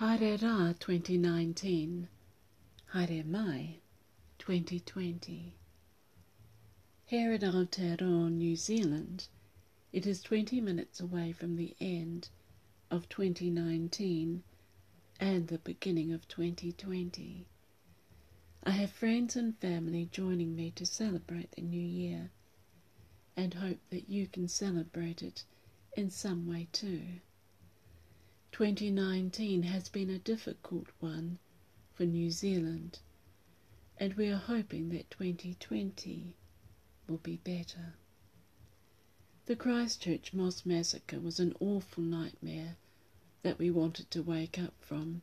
Haere Rā 2019, Haere Mai 2020. Here in Aotearoa, New Zealand, it is 20 minutes away from the end of 2019 and the beginning of 2020. I have friends and family joining me to celebrate the new year and hope that you can celebrate it in some way too. 2019 has been a difficult one for New Zealand, and we are hoping that 2020 will be better. The Christchurch Mosque massacre was an awful nightmare that we wanted to wake up from.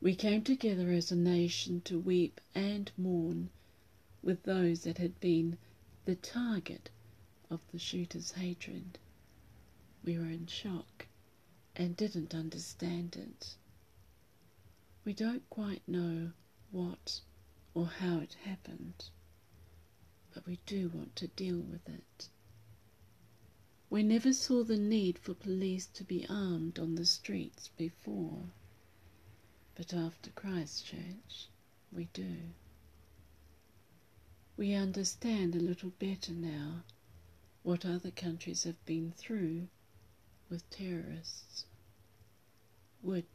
We came together as a nation to weep and mourn with those that had been the target of the shooter's hatred. We were in shock and didn't understand it. We don't quite know what or how it happened, but we do want to deal with it. We never saw the need for police to be armed on the streets before, but after Christchurch, we do. We understand a little better now what other countries have been through with terrorists. Would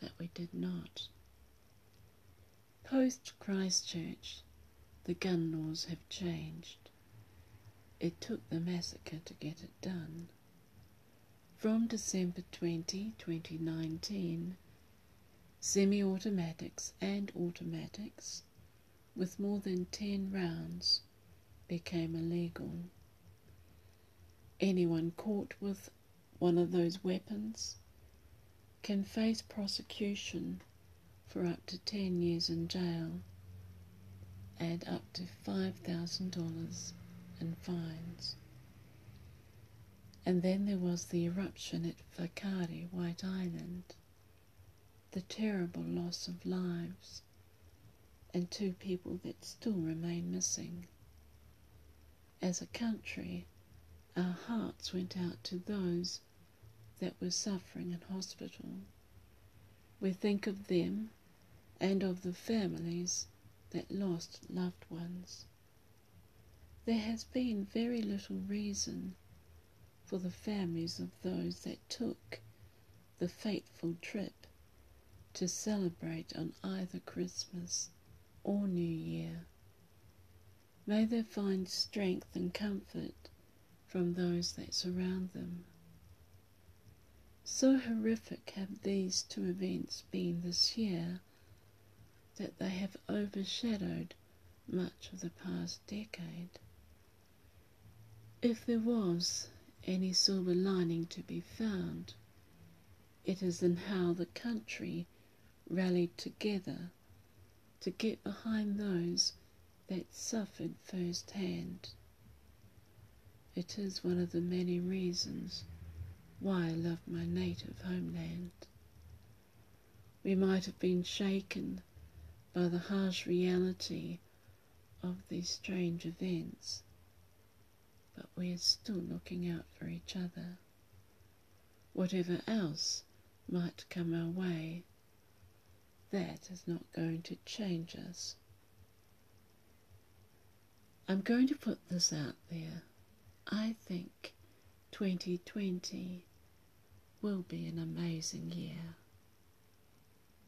that we did not. Post Christchurch, the gun laws have changed. It took the massacre to get it done. From December 20, 2019, semi automatics and automatics with more than 10 rounds became illegal. Anyone caught with one of those weapons can face prosecution for up to 10 years in jail and up to $5,000 in fines. And then there was the eruption at Whakaari, White Island, the terrible loss of lives, and two people that still remain missing. As a country, our hearts went out to those that were suffering in hospital. We think of them and of the families that lost loved ones. There has been very little reason for the families of those that took the fateful trip to celebrate on either Christmas or New Year. May they find strength and comfort from those that surround them. So horrific have these two events been this year that they have overshadowed much of the past decade. If there was any silver lining to be found, it is in how the country rallied together to get behind those that suffered firsthand. It is one of the many reasons why I love my native homeland. We might have been shaken by the harsh reality of these strange events, but we are still looking out for each other. Whatever else might come our way, that is not going to change us. I'm going to put this out there. I think 2020 will be an amazing year.